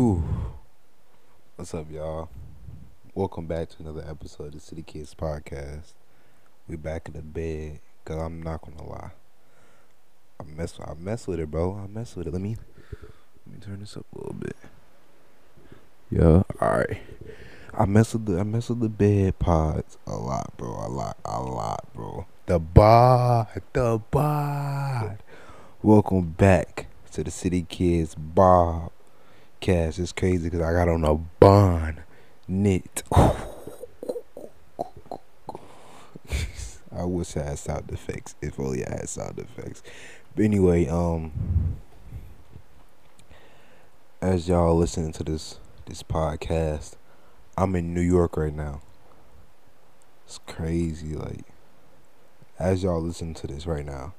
Whew. What's up, y'all? Welcome back to another episode of the City Kids Podcast. We back in the bed, cause I'm not gonna lie. I mess, I mess with it, bro. I mess with it. Let me, let me turn this up a little bit. Yeah, all right. I mess with the, I mess with the bed pods a lot, bro. A lot, a lot, bro. The bod, the bod. Welcome back to the City Kids Bob Cast. It's crazy because I got on a bond knit. I wish I had sound effects. If only I had sound effects. But anyway, um, as y'all listening to this this podcast, I'm in New York right now. It's crazy, like as y'all listen to this right now.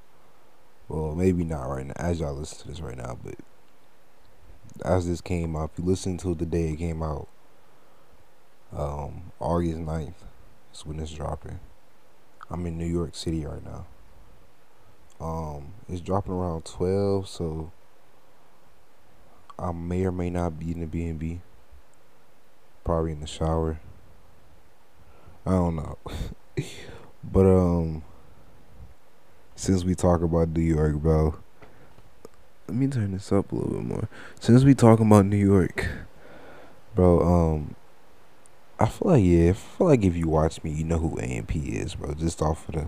Well, maybe not right now. As y'all listen to this right now, but as this came out, if you listen to the day it came out, um, August 9th is when it's dropping. I'm in New York City right now. Um, it's dropping around 12, so I may or may not be in the B&B. Probably in the shower. I don't know. but, um, since we talk about New York, bro, let me turn this up a little bit more. Since we talking about New York, bro, um, I feel like yeah, I feel like if you watch me, you know who AMP is, bro. Just off of the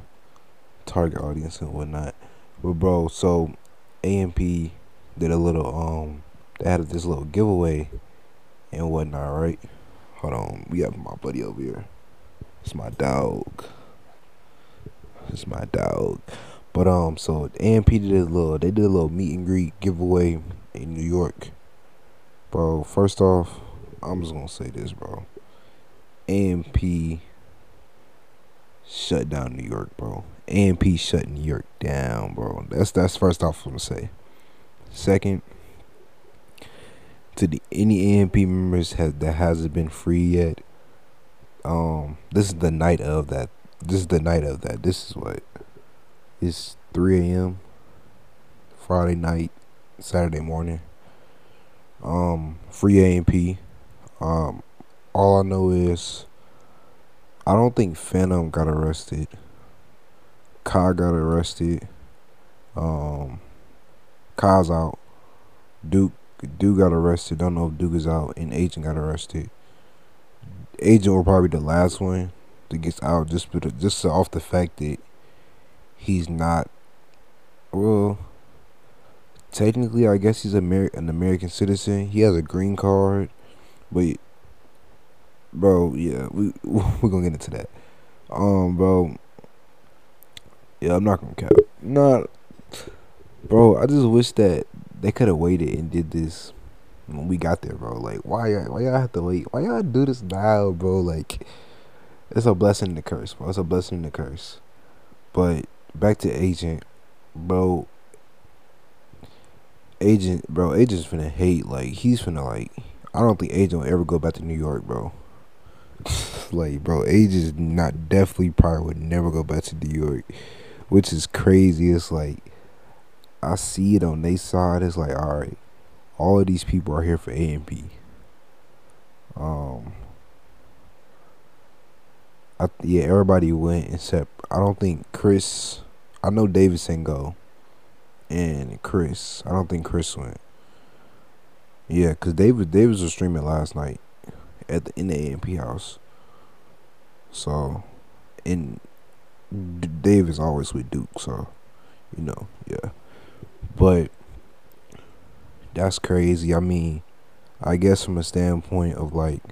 target audience and whatnot. But bro, so AMP did a little um, they had this little giveaway and whatnot, right? Hold on, we have my buddy over here. It's my dog. It's my dog. But um, so AMP did a little, they did a little meet and greet giveaway in New York, bro. First off, I'm just gonna say this, bro. AMP shut down New York, bro. AMP shut New York down, bro. That's that's first off I'm gonna say. Second, to the any AMP members has that hasn't been free yet. Um, this is the night of that. This is the night of that. This is what it's 3 a.m. Friday night, Saturday morning. Um, free AMP. Um, all I know is I don't think Fanum got arrested. Kai got arrested. Um, Kai's out. Duke Duke got arrested. Don't know if Duke is out. And Agent got arrested. Agent will probably the last one that gets out just just off the fact that he's not well technically I guess he's Amer- an American citizen. He has a green card, but bro, yeah, we we're gonna get into that. Um, bro, yeah, I'm not gonna cap. Not, bro. I just wish that they could have waited and did this when we got there, bro. Like, why y'all, why y'all have to wait? Why y'all do this now, bro? Like, it's a blessing and a curse, bro. It's a blessing and a curse. But back to agent, bro. Agent, bro. Agent's finna hate. Like, he's finna like. I don't think agent will ever go back to New York, bro. like, bro, agent not definitely probably would never go back to New York, which is crazy. It's like I see it on they side. It's like, all right, all of these people are here for A and AMP. Um, I yeah, everybody went except I don't think Chris. I know Davidson go, and Chris. I don't think Chris went. Yeah, cause David Davis was streaming last night at the in the AMP house. So, and Dave is always with Duke, so you know, yeah. But that's crazy. I mean, I guess from a standpoint of like,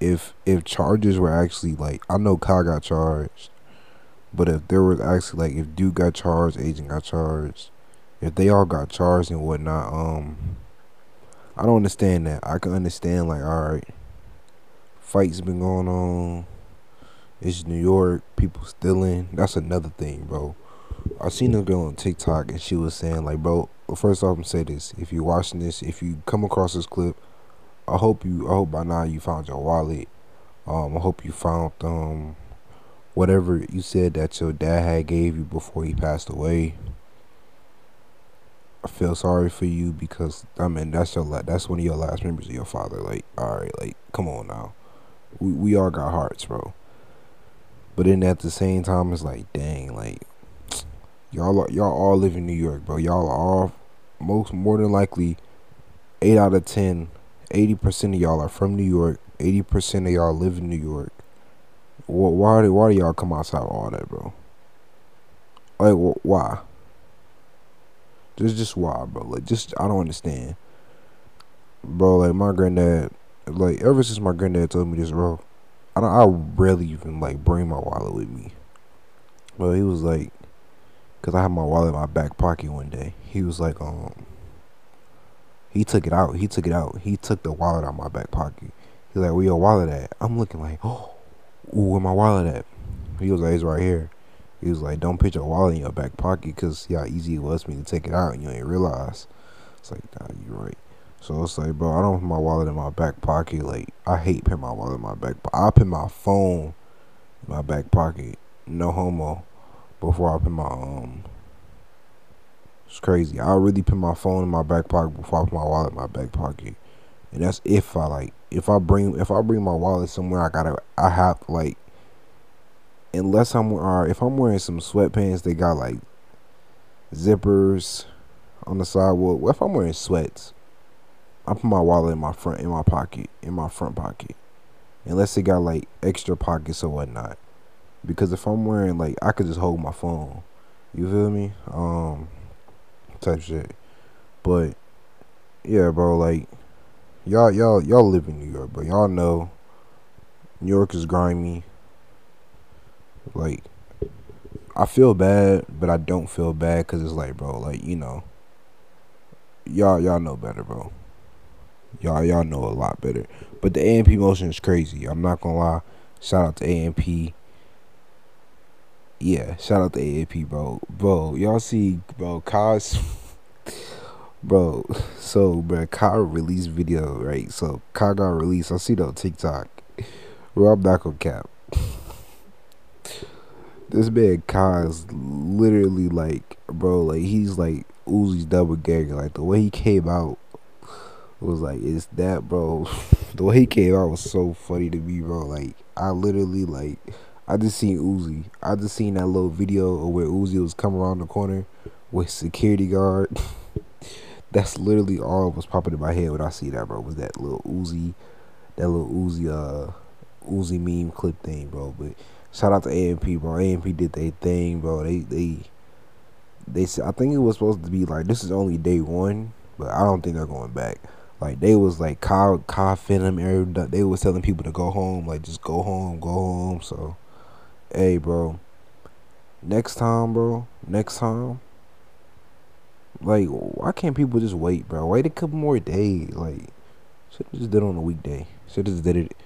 if if charges were actually like, I know Kyle got charged, but if there was actually like, if Duke got charged, Agent got charged, if they all got charged and whatnot, um, I don't understand that. I can understand like, all right, fights been going on. It's New York, people stealing. That's another thing, bro. I seen a girl on TikTok and she was saying like, bro. First off, I'm say this: if you're watching this, if you come across this clip, I hope you, I hope by now you found your wallet. Um, I hope you found um, whatever you said that your dad had gave you before he passed away. I feel sorry for you because I mean that's your la- that's one of your last members of your father. Like, all right, like come on now, we we all got hearts, bro. But then at the same time, it's like, dang, like y'all y'all all live in New York, bro. Y'all are all most more than likely eight out of 10, 80 percent of y'all are from New York. Eighty percent of y'all live in New York. Why why do y'all come outside all that, bro? Like why? Just just why, bro? Like just I don't understand, bro. Like my granddad, like ever since my granddad told me this, bro, I don't. I rarely even like bring my wallet with me. But he was like, cause I had my wallet in my back pocket one day. He was like, um, he took it out. He took it out. He took the wallet out of my back pocket. He's like, where your wallet at? I'm looking like, oh, where my wallet at? He was like, it's right here. He was like, don't put your wallet in your back pocket because see how easy it was for me to take it out and you ain't realize. It's like, nah, you're right. So it's like, bro, I don't put my wallet in my back pocket. Like, I hate putting my wallet in my back. Pocket. I put my phone in my back pocket. No homo. Before I put my um. It's crazy. I really put my phone in my back pocket before I put my wallet in my back pocket, and that's if I like. If I bring if I bring my wallet somewhere, I gotta. I have like unless I'm or if I'm wearing some sweatpants, they got like zippers on the side. Well, if I'm wearing sweats, I put my wallet in my front in my pocket in my front pocket, unless it got like extra pockets or whatnot. Because if I'm wearing like, I could just hold my phone. You feel me? Um, type shit. But yeah, bro, like y'all, y'all, y'all live in New York, but y'all know New York is grimy. Like, I feel bad, but I don't feel bad because it's like, bro, like you know, y'all y'all know better, bro. Y'all y'all know a lot better. But the AMP motion is crazy. I'm not gonna lie. Shout out to AMP. Yeah, shout out to AMP, bro. Bro, y'all see, bro, Kaz. Bro, so, bro, Kyle released video, right? So, Kyle got released. I see that on TikTok. Bro, I'm not gonna cap. this man Kai is literally like, bro, like he's like Uzi's double gang. Like the way he came out was like, it's that, bro. the way he came out was so funny to me, bro. Like I literally like, I just seen Uzi. I just seen that little video of where Uzi was coming around the corner with security guard. That's literally all that was popping in my head when I see that, bro. Was that little Uzi, that little Uzi, uh, Uzi meme clip thing, bro. But Shout out to AMP, bro. AMP did their thing, bro. They they they said I think it was supposed to be like this is only day one, but I don't think they're going back. Like they was like Kyle Kyle Fanum, they was telling people to go home, like just go home, go home. So, hey, bro. Next time, bro. Next time. Like, why can't people just wait, bro? Wait a couple more days. Like, should have just did it on a weekday. Should have just did it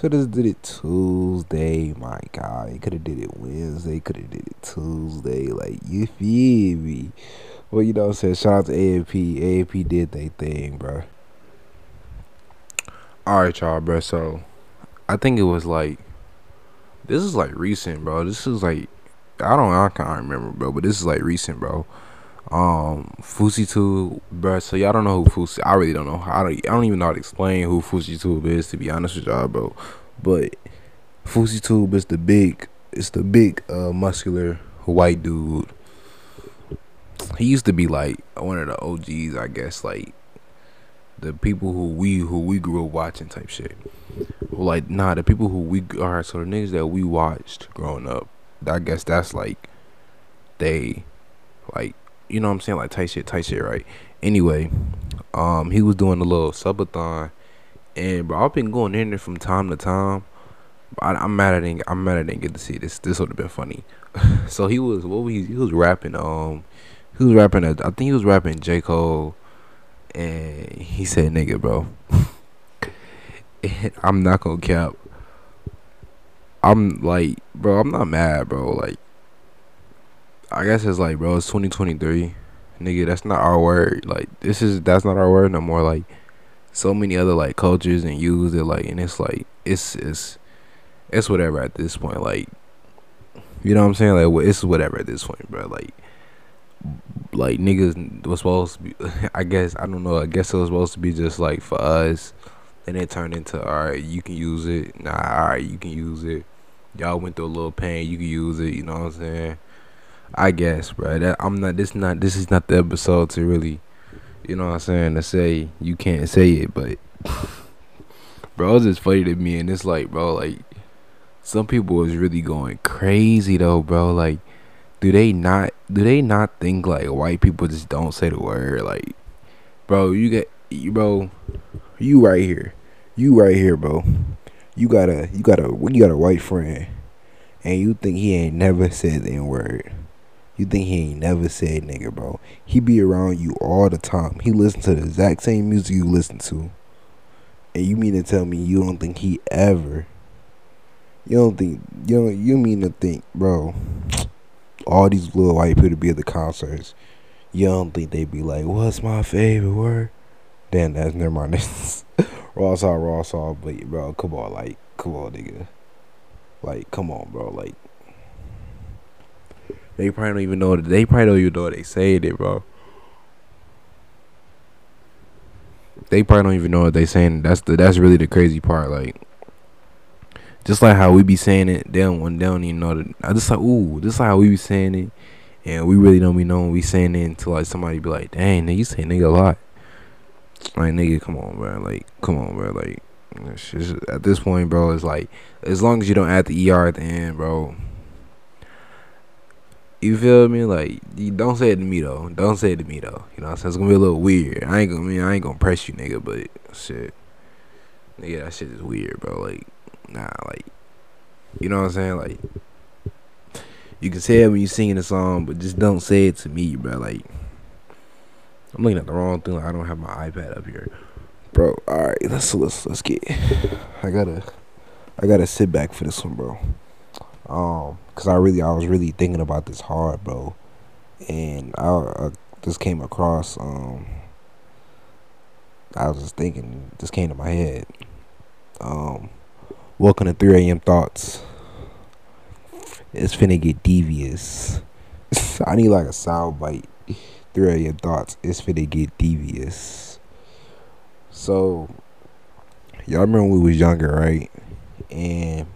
should have did it Tuesday. My God, could have did it Wednesday. Could have did it Tuesday. Like you feel me? Well, you know what I'm saying. Shout out to AMP. AMP did their thing, bro. All right, y'all, bro. So I think it was like this is like recent, bro. This is like I don't I can't remember, bro. But this is like recent, bro um Fousey Tube, bro. So y'all don't know who Fousey. I really don't know. I don't. I don't even know how to explain who Fousey Tube is. To be honest with y'all, bro. But Fousey Tube is the big. It's the big uh, muscular white dude. He used to be like one of the OGs, I guess. Like the people who we who we grew up watching type shit. Like nah, the people who we are so the niggas that we watched growing up. I guess that's like they like you know what I'm saying, like tight shit, tight shit, right? Anyway, um, he was doing a little subathon, and bro, I've been going in there from time to time. I, am mad I didn't. I'm mad I didn't get to see this. This would have been funny. so he was what was he? He was rapping. Um, he was rapping. I think he was rapping J Cole, and he said "nigga, bro." I'm not gonna cap. I'm like, bro. I'm not mad, bro. Like, I guess it's like, bro, it's 2023. Nigga, that's not our word. Like, this is, that's not our word no more. Like, so many other, like, cultures and use it, like, and it's like, it's, it's, it's whatever at this point. Like, you know what I'm saying? Like, it's whatever at this point, bro. Like, like niggas was supposed to be. I guess I don't know. I guess it was supposed to be just like for us. and it turned into all right, you can use it. Nah, all right, you can use it. Y'all went through a little pain. You can use it. You know what I'm saying? I guess, bro. That, I'm not. This not. This is not the episode to really. You know what I'm saying? To say you can't say it, but bro, it's just funny to me, and it's like, bro, like some people is really going crazy though, bro. Like, do they not? Do they not think like white people just don't say the word? Like, bro, you get, you, bro, you right here, you right here, bro. You got a, you got a, you got a white friend, and you think he ain't never said the N word. You think he ain't never said nigga, bro. He be around you all the time. He listen to the exact same music you listen to. And you mean to tell me you don't think he ever you don't think you don't you mean to think, bro, all these little white people be at the concerts, you don't think they be like, What's my favorite word? Then that's never mind. raw saw, raw saw, but bro, come on, like, come on, nigga. Like, come on, bro. Like they probably don't even know. They probably don't even know they saying it, bro. They probably don't even know what they saying. That's the that's really the crazy part. Like, just like how we be saying it, they don't, they don't even know that. I just like, ooh, just like how we be saying it, and we really don't be knowing we saying it until like somebody be like, dang, nigga, you say nigga a lot. Like, nigga, come on, bro. Like, come on, bro. Like, just, at this point, bro, it's like, as long as you don't add the ER at the end, bro, you feel me? Like, you don't say it to me though. Don't say it to me though. You know, what I'm saying? it's gonna be a little weird. I ain't gonna, I, mean, I ain't gonna press you, nigga. But shit, nigga, that shit is weird, bro. Like, nah, like, you know what I'm saying? Like, you can say it when you're singing a song, but just don't say it to me, bro. Like, I'm looking at the wrong thing. I don't have my iPad up here, bro. All right, let's let's let's get. I gotta, I gotta sit back for this one, bro. Um, cause I really, I was really thinking about this hard, bro, and I, I just came across. Um, I was just thinking, this came to my head. Um, welcome to 3 a.m. thoughts. It's finna get devious. I need like a sound bite. 3 a.m. thoughts. It's finna get devious. So, y'all remember we was younger, right? And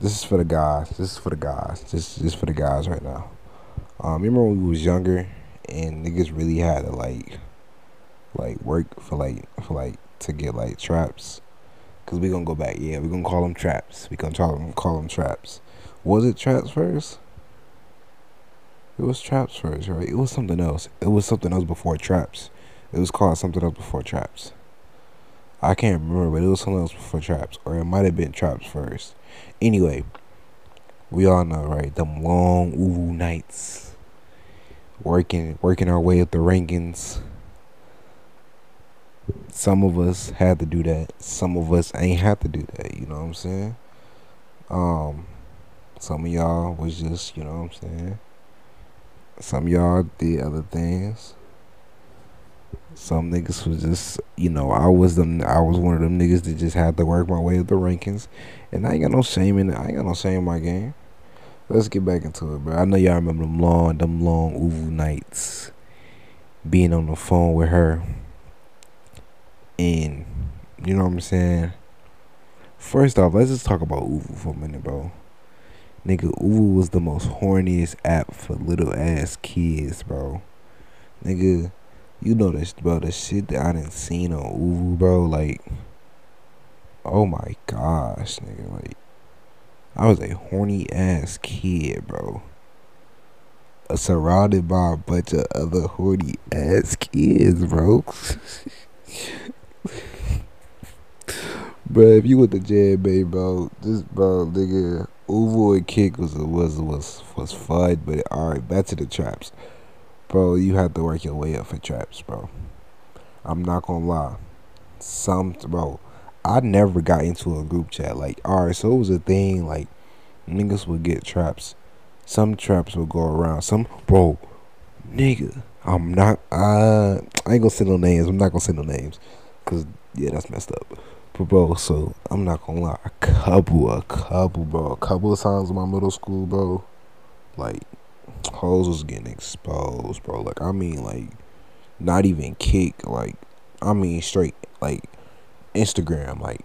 this is for the guys. This is for the guys. This is for the guys right now. Um, remember when we was younger and niggas really had to like, like work for like for like to get like traps. Cause we gonna go back. Yeah, we gonna call them traps. We gonna call them call them traps. Was it traps first? It was traps first, right? It was something else. It was something else before traps. It was called something else before traps. I can't remember, but it was something else before traps, or it might have been traps first. Anyway, we all know, right? Them long ooVoo nights, working, working our way up the rankings. Some of us had to do that. Some of us ain't had to do that. You know what I'm saying? Um, some of y'all was just, you know what I'm saying. Some of y'all did other things. Some niggas was just, you know, I was them. I was one of them niggas that just had to work my way up the rankings, and I ain't got no shame in it. I ain't got no shame in my game. Let's get back into it, bro. I know y'all remember them long, them long ooVoo nights, being on the phone with her, and you know what I'm saying. First off, let's just talk about ooVoo for a minute, bro. Nigga, ooVoo was the most horniest app for little ass kids, bro. Nigga you know this, bro. The shit that I didn't seen on ooVoo, bro. Like, oh my gosh, nigga. Like, I was a horny ass kid, bro. Surrounded by a bunch of other horny ass kids, bro. bro, if you went to JMA, bro, this bro, nigga, ooVoo and Kik was was was was fun, but all right, back to the traps bro, you have to work your way up for traps, bro. I'm not gonna lie. Some, bro, I never got into a group chat. Like, all right, so it was a thing. Like, niggas would get traps. Some traps would go around. Some, bro, nigga, I'm not. Uh, I ain't gonna say no names. I'm not gonna say no names, cause yeah, that's messed up. But bro, so I'm not gonna lie. A couple, a couple, bro, a couple of times in my middle school, bro. Like hoes was getting exposed, bro. Like I mean, like not even Kik, like I mean straight, like Instagram, like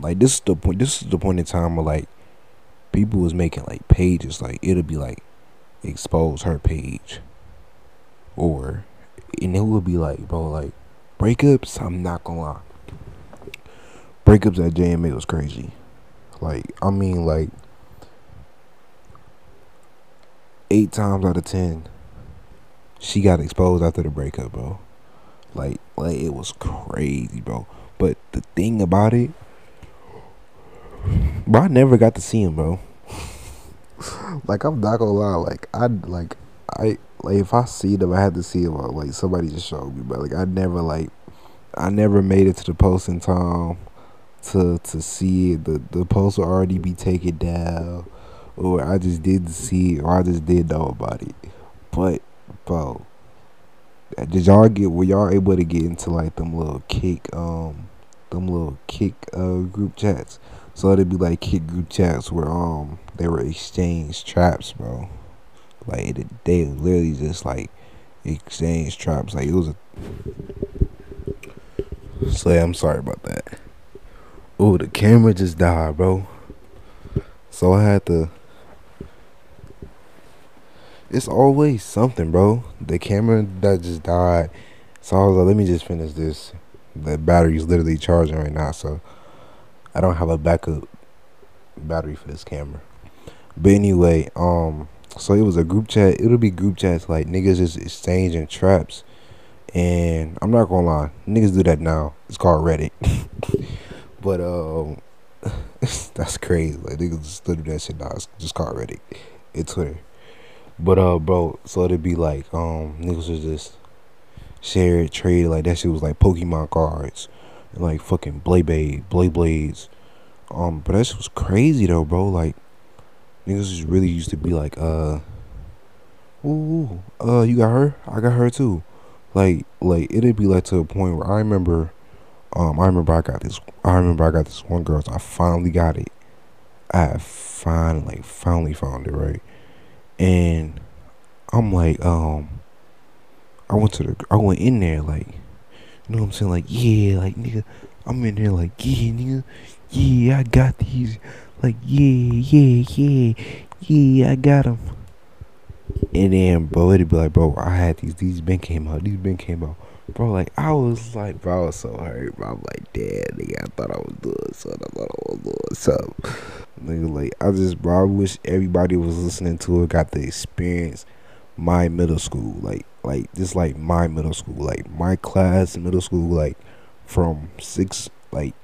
like this is the point. This is the point in time where like people was making like pages, like it'll be like expose her page, or and it would be like, bro, like breakups. I'm not gonna lie, breakups at JMA was crazy. Like I mean, like eight times out of ten, she got exposed after the breakup, bro. Like, like it was crazy, bro. But the thing about it, bro, I never got to see him, bro. like I'm not gonna lie, like I like I like if I see them, I had to see them. Uh, like somebody just showed me, but like I never like I never made it to the post in time to to see it. The the post will already be taken down, or I just didn't see it, or I just didn't know about it. But bro, did y'all get were y'all able to get into like them little Kik um them little Kik uh group chats? So it'd be like Kik group chats where um they were exchange traps, bro. Like they literally just like exchange traps. Like it was a. So yeah, I'm sorry about that. Oh, the camera just died, bro. So I had to. It's always something, bro. The camera that just died. So I was like, let me just finish this. The battery's literally charging right now, so I don't have a backup battery for this camera. But anyway, um, so it was a group chat. It'll be group chats like niggas just exchanging traps. And I'm not gonna lie, niggas do that now. It's called Reddit. but um, that's crazy. Like niggas still do that shit now. It's just called Reddit. It's Twitter. But uh, bro, so it'd be like um, niggas was just share it, trade like that. Shit was like Pokemon cards, and like fucking Blade Blade, Blade Blades. Um, but that shit was crazy though, bro. Like niggas just really used to be like, uh, ooh, uh, you got her? I got her too. Like, like it'd be like to a point where I remember, um, I remember I got this. I remember I got this one girl. So I finally got it. I finally, finally found it right, and I'm like, um, I went to the, I went in there like, you know what I'm saying? Like, yeah, like nigga, I'm in there like, yeah, nigga, yeah, I got these. Like, yeah, yeah, yeah, yeah, I got them. And then, bro, it'd be like, bro, I had these. These been came out. These been came out. Bro, like, I was like, bro, I was so hurt. Bro, I'm like, damn, nigga, I thought I was doing something. I thought I was doing something. Nigga, like, I just, bro, I wish everybody was listening to it, got the experience my middle school. Like, like, just like my middle school. Like, my class middle school, like, from six, like,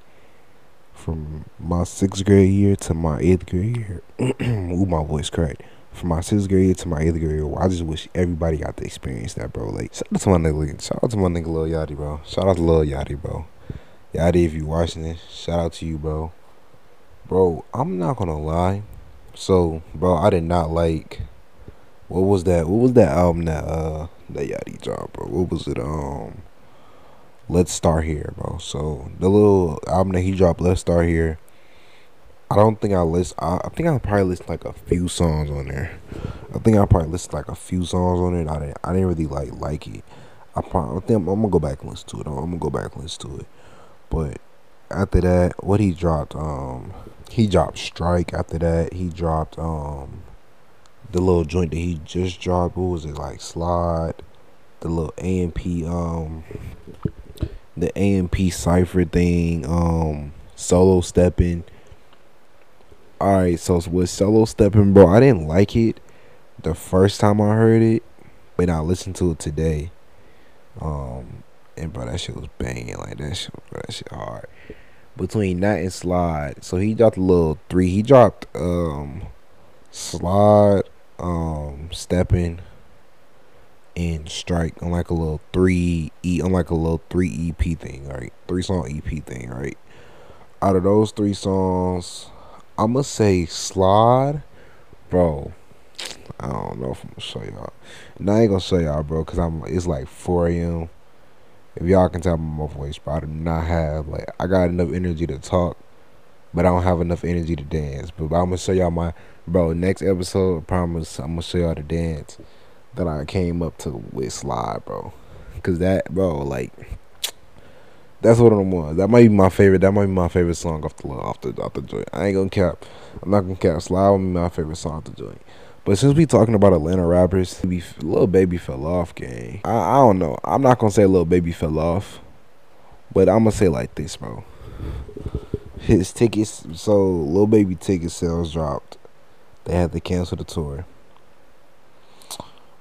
from my sixth grade year to my eighth grade year. Ooh, my voice cracked. From my sixth grade to my eighth grade I just wish everybody got to experience that, bro. Like, shout out to my nigga, shout out to my nigga Lil Yachty, bro. Shout out to Lil Yachty, bro. Yachty, if you watching this, shout out to you, bro. Bro, I'm not gonna lie. So, bro, I did not like. What was that? What was that album that uh that Yachty dropped, bro? What was it? Um, Let's Start Here, bro. So the little album that he dropped, Let's Start Here. I don't think I list. I, I think I probably list like a few songs on there. I think I probably list like a few songs on it. I didn't. I didn't really like like it. I probably I think I'm, I'm, gonna go back and listen to it. I'm, gonna go back and listen to it. But after that, what he dropped? Um, he dropped Strike. After that, he dropped um, the little joint that he just dropped. What was it like? Slide. The little AMP um the AMP cipher thing, um, solo stepping. Alright, so with solo stepping, bro, I didn't like it the first time I heard it, but I listened to it today. Um, and bro, that shit was banging like that shit, bro, that shit hard. Between that and slide, so he dropped a little three. He dropped um, slide, um, stepping, and Strike on like a little three E on like a little three EP thing, right? Three song EP thing, right? Out of those three songs, I'ma say Slide, bro. I don't know if I'm gonna show y'all. And I ain't gonna show y'all, bro, cause I'm. It's like 4 a.m. If y'all can tell my voice, bro, I do not have like I got enough energy to talk, but I don't have enough energy to dance. But I'm gonna show y'all my bro. Next episode, I promise I'm gonna show y'all the dance that I came up to with Slide, bro. Cause that, bro, like that's what I'm was. That might be my favorite. That might be my favorite song off the off the off the joint. I ain't gonna cap. I'm not gonna cap. Slide will be my favorite song off the joint. But since we talking about Atlanta rappers, Lil Baby fell off, gang. I, I don't know. I'm not gonna say Lil Baby fell off, but I'm gonna say like this, bro. His tickets, so Lil Baby ticket sales dropped. They had to cancel the tour.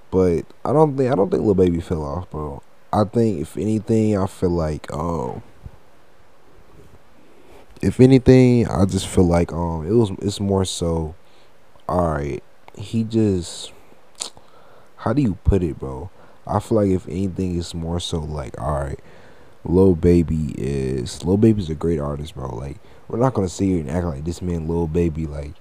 But I don't think I don't think Lil Baby fell off, bro. I think if anything, I feel like um if anything, I just feel like um it was it's more so all right. He just how do you put it, bro? I feel like if anything, it's more so like all right. Lil Baby is Lil Baby's a great artist, bro. Like we're not gonna sit here and act like this man Lil Baby like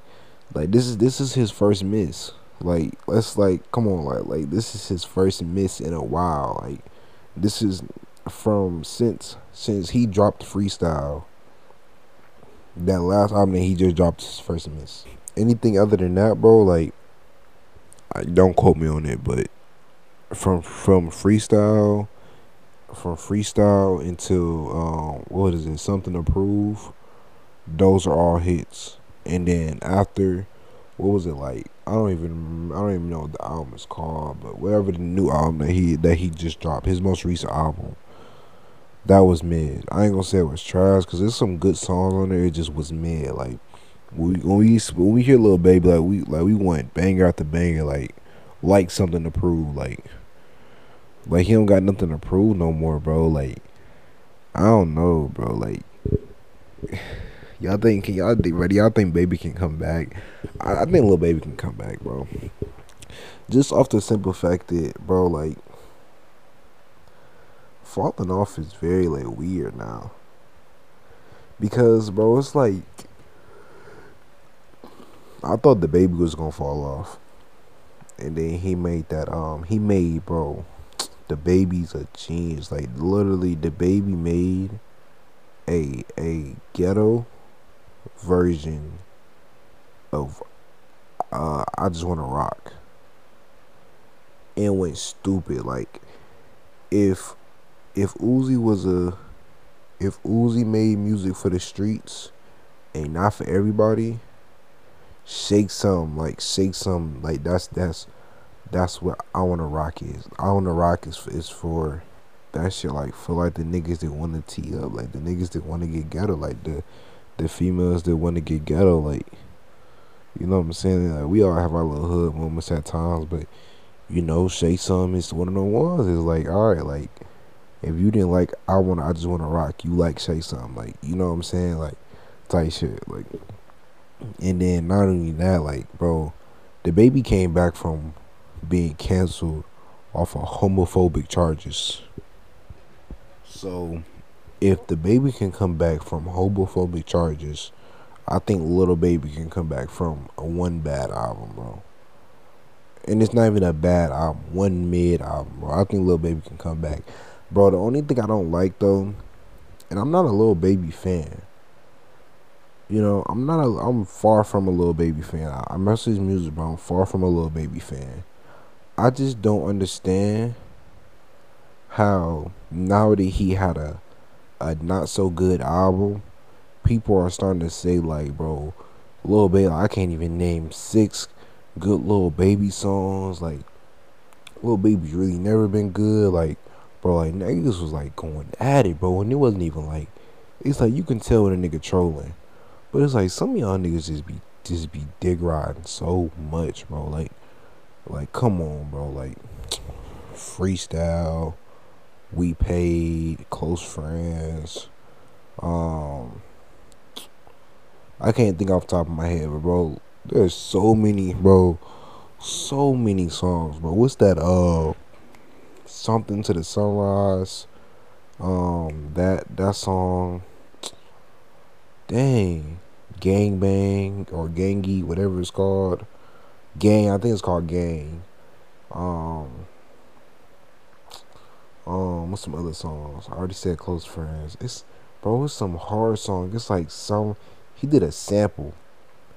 like this is this is his first miss. Like let's like come on like like this is his first miss in a while. Like this is from since since he dropped freestyle. That last album that he just dropped his first miss. Anything other than that, bro, like I don't quote me on it, but from from freestyle from freestyle until um what is it, something to prove, those are all hits. And then after what was it like? I don't even I don't even know what the album is called, but whatever the new album that he that he just dropped, his most recent album, that was mid. I ain't gonna say it was trash because there's some good songs on there. It just was mid. Like when we when we, when we hear little Baby, like we like we want banger after banger, like like something to prove, like like he don't got nothing to prove no more, bro. Like I don't know, bro. Like. Y'all think can y'all think ready? Y'all think baby can come back? I, I think little baby can come back, bro. Just off the simple fact that, bro, like falling off is very like weird now. Because, bro, it's like I thought the baby was gonna fall off, and then he made that. Um, he made, bro, the baby's a genius. Like literally, the baby made a a ghetto version of uh, I just want to rock and went stupid. Like if if Uzi was a if Uzi made music for the streets and not for everybody, shake some like shake some like that's that's that's what I want to rock is. I want to rock is for, is for that shit like for like the niggas that want to tee up, like the niggas that want to get ghetto, like the the females that want to get ghetto, like you know what I'm saying. Like we all have our little hood moments at times, but you know, Shay Some It's one of the ones. It's like all right, like if you didn't like, I want, to, I just want to rock. You like Shay Some, like you know what I'm saying, like type shit, like. And then not only that, like bro, the baby came back from being canceled off of homophobic charges. So if the baby can come back from homophobic charges, I think Little Baby can come back from a one bad album, bro. And it's not even a bad album, one mid album, bro. I think Little Baby can come back, bro. The only thing I don't like though, and I'm not a Little Baby fan. You know, I'm not. A, I'm far from a Little Baby fan. I, I mess his music, but I'm far from a Little Baby fan. I just don't understand how now that he had a a not so good album, people are starting to say like, bro, Lil Baby, I can't even name six good Lil Baby songs. Like, Lil Baby's really never been good. Like, bro, like niggas was like going at it, bro, and it wasn't even like. It's like you can tell when a nigga trolling, but it's like some of y'all niggas just be just be dig riding so much, bro. Like, like come on, bro. Like, freestyle we paid close friends. Um i can't think off the top of my head but bro there's so many bro so many songs bro. What's that uh something to the sunrise? Um that that song. Dang. Gang bang or gangy whatever it's called. Gang i think it's called gang. Um um, what's some other songs? I already said close friends. It's bro, it's some hard song. It's like some he did a sample.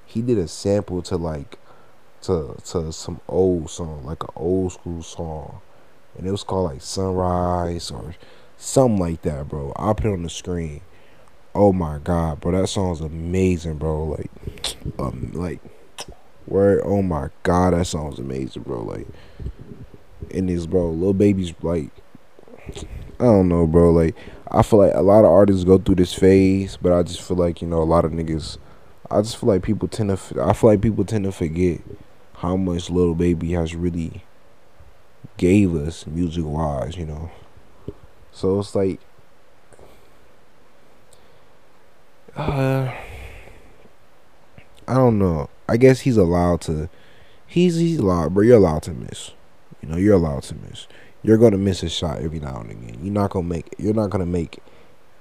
He did a sample to like to to some old song, like an old school song, and it was called like Sunrise or something like that, bro. I'll put it on the screen. Oh my god, bro, that song's amazing, bro. Like, um, like, where? Oh my god, that song's amazing, bro. Like, and this, bro, little Baby's like, I don't know, bro. Like, I feel like a lot of artists go through this phase, but I just feel like you know a lot of niggas. I just feel like people tend to. I feel like people tend to forget how much Lil Baby has really gave us music wise, you know. So it's like uh I don't know. I guess he's allowed to he's he's allowed but you're allowed to miss. You know, you're allowed to miss. You're gonna miss a shot every now and again. You're not gonna make you're not gonna make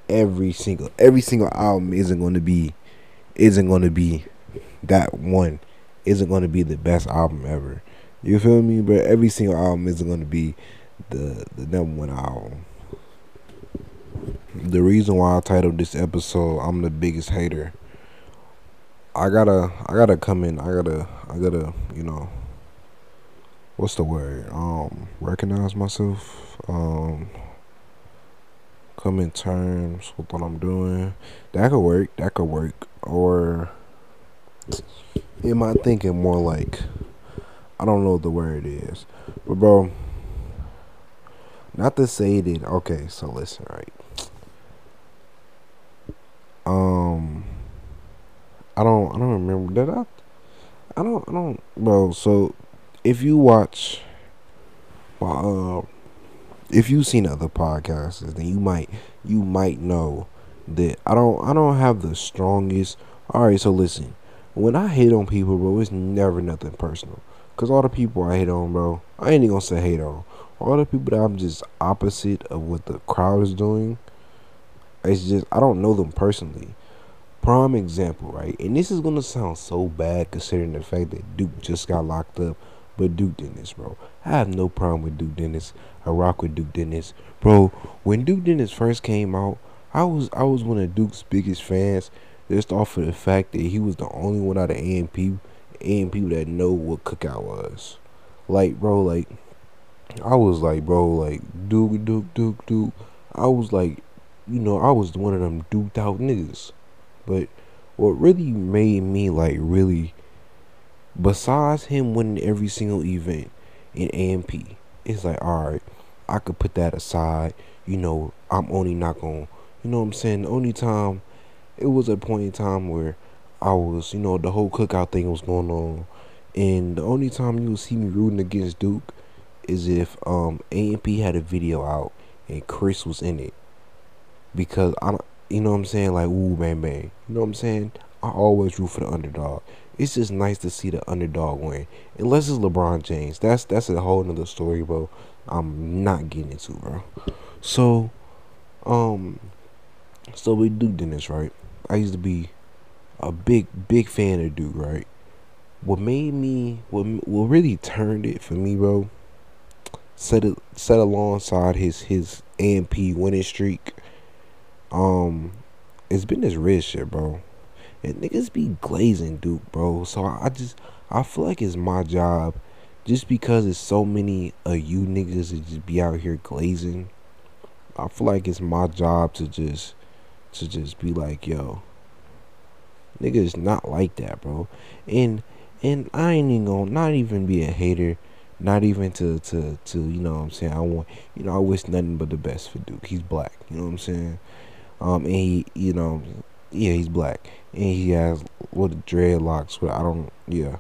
every single every single album isn't gonna be isn't gonna be that one isn't gonna be the best album ever. You feel me? But every single album isn't gonna be the the number one album. The reason why I titled this episode "I'm the biggest hater," I gotta I gotta come in. I gotta I gotta you know what's the word? Um, recognize myself. Um, come in terms with what I'm doing. That could work. That could work. Or am I thinking more like I don't know the word is, but bro, not to say that. Okay, so listen, right? Um, I don't, I don't remember that. I, I don't, I don't, bro. So, if you watch, uh, if you've seen other podcasts, then you might, you might know that I don't, I don't have the strongest. All right, so listen, when I hate on people, bro, it's never nothing personal. Cause all the people I hate on, bro, I ain't even gonna say hate on. All the people that I'm just opposite of what the crowd is doing, it's just I don't know them personally. Prime example, right? And this is gonna sound so bad considering the fact that Duke just got locked up, but Duke Dennis, bro. I have no problem with Duke Dennis. I rock with Duke Dennis, bro. When Duke Dennis first came out, I was I was one of Duke's biggest fans, just off of the fact that he was the only one out of AMP, people that know what cookout was. Like, bro, like I was like, bro, like Duke, Duke, Duke, Duke. I was like, you know, I was one of them duped out niggas. But what really made me like really, besides him winning every single event in AMP, it's like, alright, I could put that aside. You know, I'm only not gonna, you know what I'm saying? The only time, it was a point in time where I was, you know, the whole cookout thing was going on. And the only time you will see me rooting against Duke is if um AMP had a video out and Chris was in it because I don't, you know what I'm saying? Like, ooh, bang, bang. You know what I'm saying? I always root for the underdog. It's just nice to see the underdog win, unless it's LeBron James. That's that's a whole nother story, bro. I'm not getting into, bro. So, um, so we Duke Dennis, right? I used to be a big, big fan of Duke, right? What made me, what what really turned it for me, bro? Set it set alongside his his AMP winning streak um, it's been this red shit, bro. And niggas be glazing Duke, bro. So I just I feel like it's my job, just because it's so many of you niggas that just be out here glazing. I feel like it's my job to just to just be like, yo, niggas not like that, bro. And and I ain't even gonna not even be a hater, not even to to to you know what I'm saying. I want you know I wish nothing but the best for Duke. He's black, you know what I'm saying. Um, and he, you know, yeah, he's black, and he has what dreadlocks. But I don't, yeah.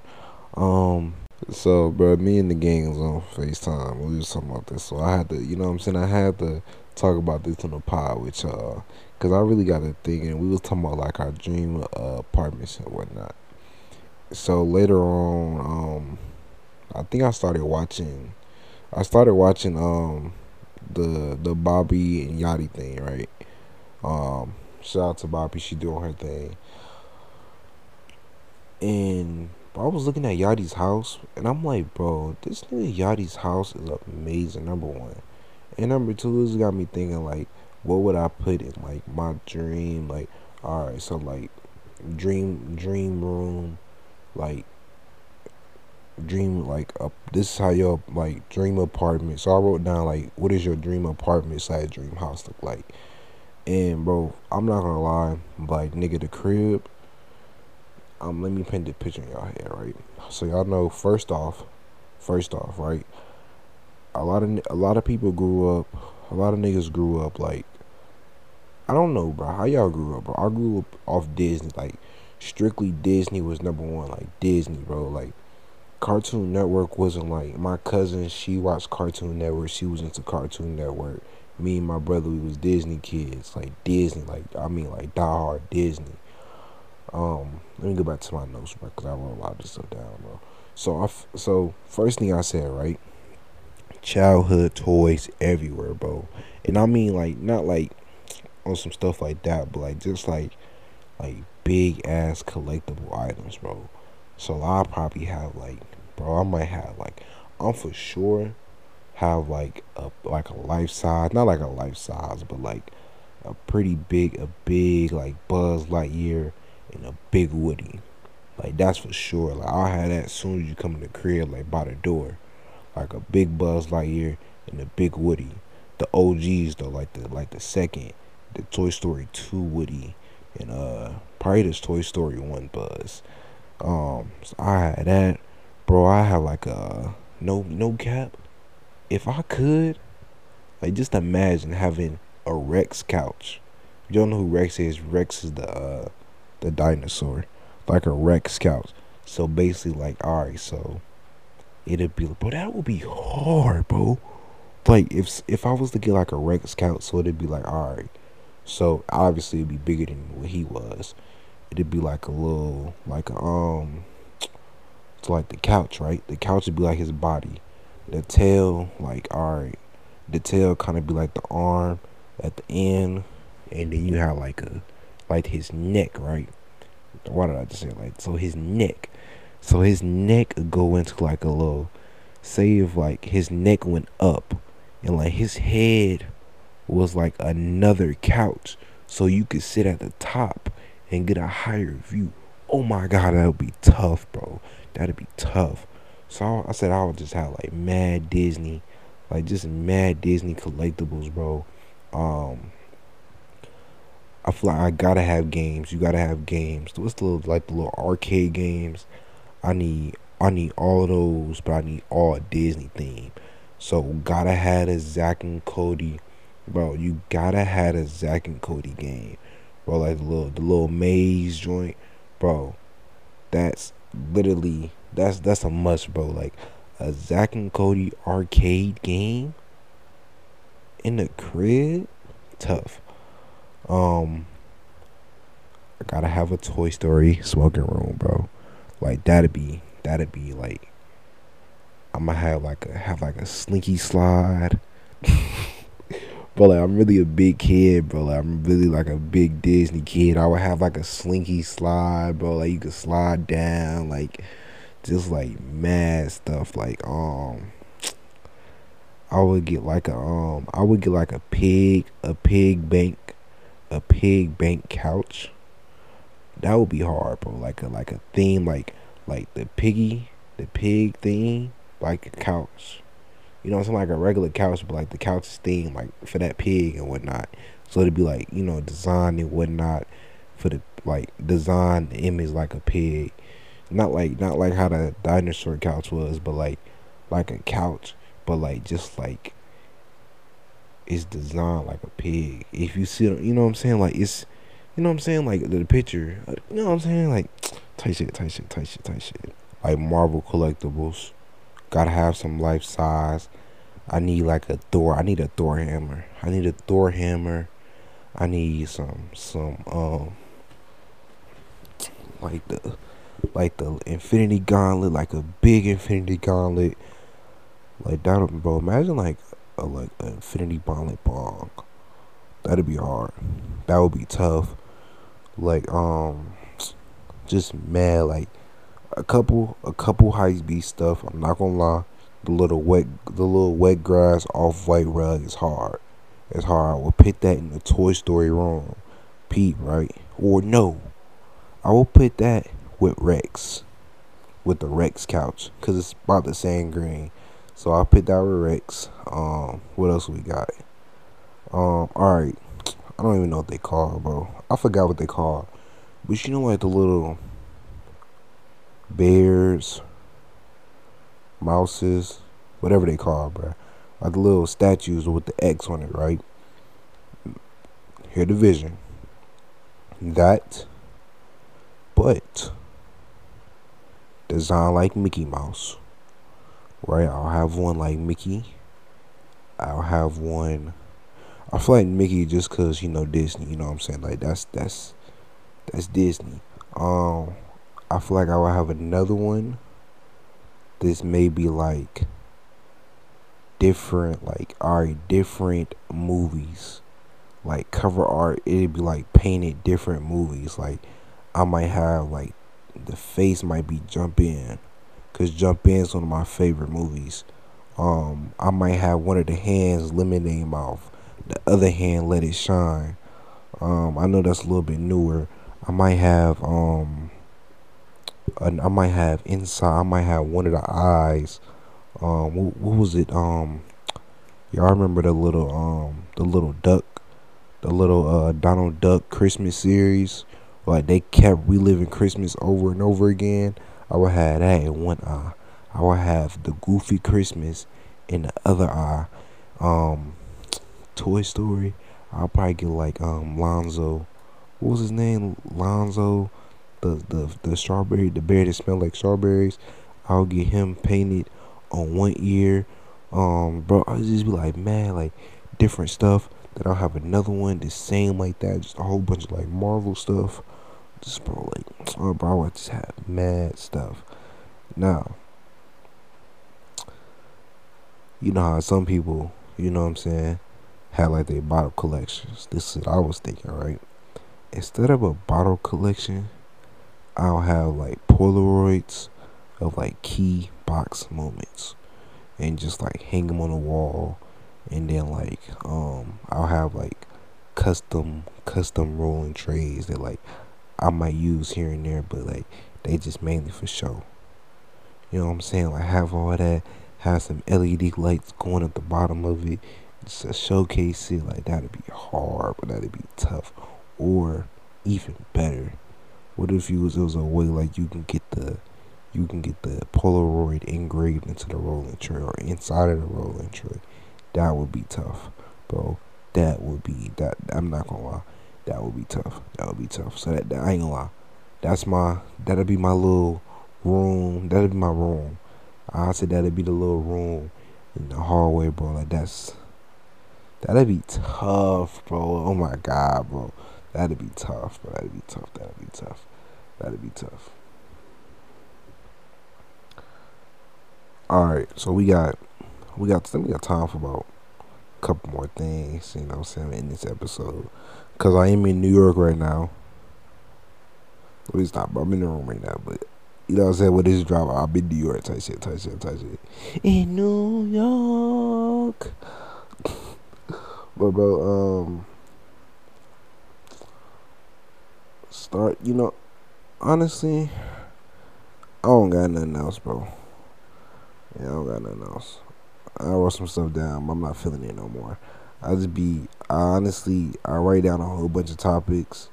Um, so, bro, me and the gang was on Facetime. We was talking about this, so I had to, you know, what I'm saying, I had to talk about this on the pod with y'all, cause I really got to thinking. We was talking about like our dream uh, apartments and whatnot. So later on, um, I think I started watching. I started watching um the the Bobbi and Yachty thing, right? Um, shout out to Bobbi, she doing her thing. And I was looking at Yachty's house, and I'm like, bro, this nigga Yachty's house is amazing. Number one, and number two, this got me thinking like, what would I put in like my dream? Like, all right, so like, dream dream room, like dream like uh, this is how your like dream apartment. So I wrote down like what is your dream apartment side dream house look like. And bro, I'm not gonna lie, like nigga, the crib. Um, let me paint the picture in y'all head, right? So y'all know first off, first off, right? A lot of a lot of people grew up, a lot of niggas grew up like I don't know, bro. How y'all grew up, bro? I grew up off Disney, like strictly Disney was number one, like Disney, bro. Like Cartoon Network wasn't like my cousin. She watched Cartoon Network. She was into Cartoon Network. Me and my brother, we was Disney kids, like Disney, like I mean, like diehard Disney. Um, let me go back to my notes, bro, because I wrote a lot of this stuff down, bro. So, I so first thing I said, right? Childhood toys everywhere, bro, and I mean like not like on some stuff like that, but like just like like big ass collectible items, bro. So I'll probably have like, bro, I might have like, I'm for sure have like a like a life size, not like a life size, but like a pretty big, a big like Buzz Lightyear and a big Woody. Like that's for sure. Like I'll have that as soon as you come in the crib, like by the door, like a big Buzz Lightyear and a big Woody. The OGs though, like the like the second the Toy Story 2 Woody and uh probably this Toy Story 1 Buzz. Um so I had that. Bro, I have like a no no cap. If I could, like just imagine having a Rex couch. If You don't know who Rex is? Rex is the uh the dinosaur. Like a Rex couch. So basically like alright, so it'd be but that would be hard, bro. Like if if I was to get like a Rex couch, so it'd be like alright so obviously it'd be bigger than what he was. It'd be like a little, like um, it's like the couch, right? The couch would be like his body. The tail, like alright, the tail kind of be like the arm at the end, and then you have like a, like his neck, right? Why did I just say like so his neck? So his neck go into like a little, say if like his neck went up, and like his head was like another couch so you could sit at the top and get a higher view. Oh my god, that would be tough, bro. That'd be tough. So I said I would just have like mad Disney, like just mad Disney collectibles, bro. Um, I feel like I gotta have games. You gotta have games. What's the little, like the little arcade games? I need I need all those, but I need all Disney theme. So gotta have a Zack and Cody bro, you gotta have a Zack and Cody game, bro. Like the little the little maze joint, bro. That's literally that's that's a must, bro. Like a Zack and Cody arcade game in the crib, tough. Um, I gotta have a Toy Story smoking room, bro. Like that'd be that'd be like I'm gonna have like a have like a slinky slide. But like I'm really a big kid, bro. Like I'm really like a big Disney kid. I would have like a slinky slide, bro. Like you could slide down, like just like mad stuff. Like um, I would get like a um, I would get like a pig, a pig bank, a pig bank couch. That would be hard, bro. Like a like a theme, like like the piggy, the pig theme, like a couch. You know, something like a regular couch, but like the couch is themed like for that pig and whatnot. So it'd be like, you know, designed and whatnot for the like design the image like a pig. Not like not like how the dinosaur couch was, but like like a couch, but like just like it's designed like a pig. If you see you know what I'm saying? Like it's you know what I'm saying? Like the picture. You know what I'm saying? Like tight shit, tight shit, tight shit, tight shit. Like Marvel collectibles. Gotta have some life size. I need like a Thor. I need a Thor hammer. I need a Thor hammer. I need some some um like the like the Infinity Gauntlet, like a big Infinity Gauntlet. Like that, bro. Imagine like a like an Infinity Gauntlet bong. That'd be hard. That would be tough. Like um, just mad like a couple a couple Hype Beast stuff. I'm not gonna lie. The little wet the little wet grass off white rug is hard. It's hard. I will put that in the Toy Story room. Pete, right? Or no. I will put that with Rex, with the Rex couch, cause it's about the same green. So I picked out Rex. Um, what else we got? Um, all right. I don't even know what they call, bro. I forgot what they call. But you know, like the little bears, mouses, whatever they call, bro. Like the little statues with the X on it, right? Here the vision. That, but design like Mickey Mouse, right? I'll have one like Mickey. I'll have one. I feel like Mickey just cause you know Disney. You know what I'm saying? Like that's that's that's Disney. Um, I feel like I will have another one. This may be like different, like alright, different movies like cover art it'd be like painted different movies like i might have like the face might be jump in because jump in is one of my favorite movies um i might have one of the hands lemonade mouth the other hand let it shine um i know that's a little bit newer i might have um I might have inside. I might have one of the eyes. Um, what, what was it? Um, y'all remember the little um the little duck the little uh, Donald Duck Christmas series. Like they kept reliving Christmas over and over again. I would have that in one eye. I would have the Goofy Christmas in the other eye. Um, Toy Story. I'll probably get like um Lonzo. What was his name? Lonzo. The the the strawberry, the bear that smelled like strawberries. I'll get him painted on one ear. Um, bro, I'll just be like, man, like different stuff. Then I'll have another one the same like that, just a whole bunch of like Marvel stuff. Just bro, like oh bro, I just have mad stuff. Now, you know how some people, you know what I'm saying, have like their bottle collections. This is what I was thinking, right? Instead of a bottle collection, I'll have like Polaroids of like key box moments and just like hang them on the wall and then like um I'll have like custom custom rolling trays that like I might use here and there but like they just mainly for show. You know what I'm saying? Like have all that, have some LED lights going at the bottom of it, just to showcase it, like that'd be hard, but that'd be tough. Or even better, what if you was it was a way like you can get the you can get the Polaroid engraved into the rolling tray or inside of the rolling tray that would be tough, bro. That would be that. I'm not gonna lie. That would be tough. That would be tough. So that, that I ain't gonna lie. That's my. That'll be my little room. That'll be my room. I said that'll be the little room in the hallway, bro. Like that's. That'd be tough, bro. Oh my god, bro. That'd be tough, bro. That'd be tough. That'd be tough. That'd be tough. All right, so we got we got we got time for about a couple more things, you know what I'm saying, in this episode. Cause I am in New York right now. At least not, I'm in the room right now, but you know what I'm saying, with this drop, I'll be in New York type shit, type shit, type shit. In New York. but bro, um start you know, honestly, I don't got nothing else, bro. Yeah, I don't got nothing else. I wrote some stuff down. I'm not feeling it no more. I just be I honestly I write down a whole bunch of topics,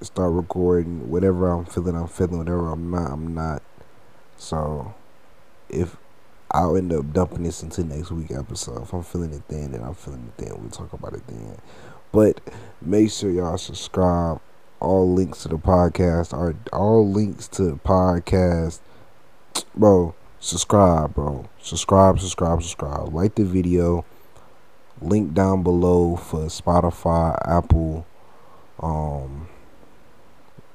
start recording whatever I'm feeling. I'm feeling whatever I'm not. I'm not. So if I'll end up dumping this into next week episode. If I'm feeling it then, then I'm feeling it then. We'll talk about it then. But make sure y'all subscribe. All links to the podcast are all links to the podcast, bro subscribe, bro. Subscribe, subscribe, subscribe. Like the video. Link down below for Spotify, Apple, um,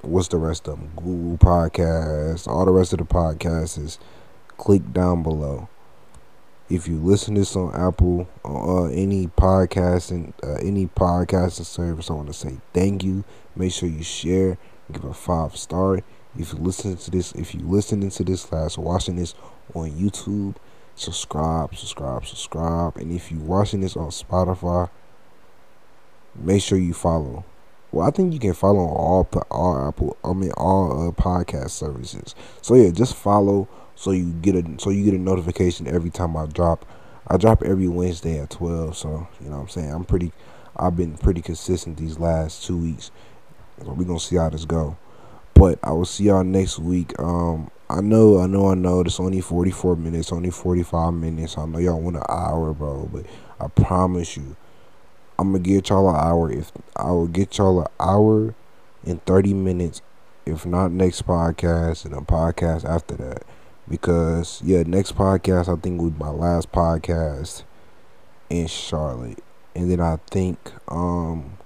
what's the rest of them? Google Podcasts, all the rest of the podcasts is click down below. If you listen to this on Apple or uh, any podcasting, uh, any podcasting service, I want to say thank you. Make sure you share, give a five star. If you listen to this, if you listening to this class, watching this on YouTube. Subscribe, subscribe, subscribe. And if you're watching this on Spotify, make sure you follow Well, I think you can follow on all all Apple. I mean all uh, podcast services. So yeah, just follow so you get a so you get a notification every time I drop. I drop every Wednesday at twelve. So you know what I'm saying. I'm pretty. I've been pretty consistent these last two weeks. So we gonna see how this go. But I will see y'all next week. Um, I know, I know, I know. It's only 44 minutes, only 45 minutes. I know y'all want an hour, bro. But I promise you, I'm gonna get y'all an hour. If I will get y'all an hour and 30 minutes, if not next podcast and a podcast after that. Because yeah, next podcast I think would be my last podcast in Charlotte, and then I think um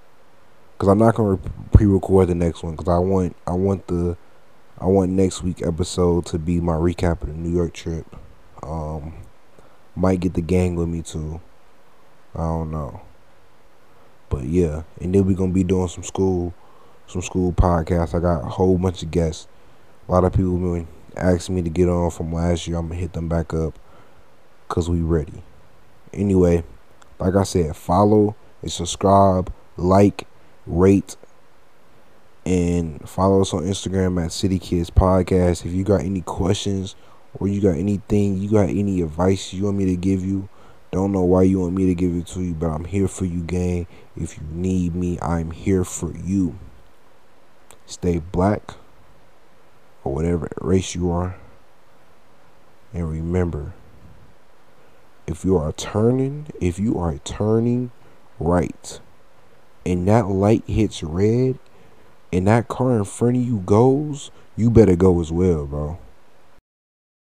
because I'm not gonna pre-record the next one because I want I want the I want next week episode to be my recap of the New York trip. Um, might get the gang with me too. I don't know, but yeah, and then we're gonna be doing some school, some school podcasts. I got a whole bunch of guests. A lot of people been asking me to get on from last year. I'm gonna hit them back up cause we ready. Anyway, like I said, follow and subscribe, like rate, and follow us on Instagram at City Kids Podcast. If you got any questions or you got anything, you got any advice you want me to give you, don't know why you want me to give it to you, but I'm here for you, gang. If you need me, I'm here for you. Stay black or whatever race you are. And remember, if you are turning, if you are turning right, and that light hits red and that car in front of you goes, you better go as well, bro.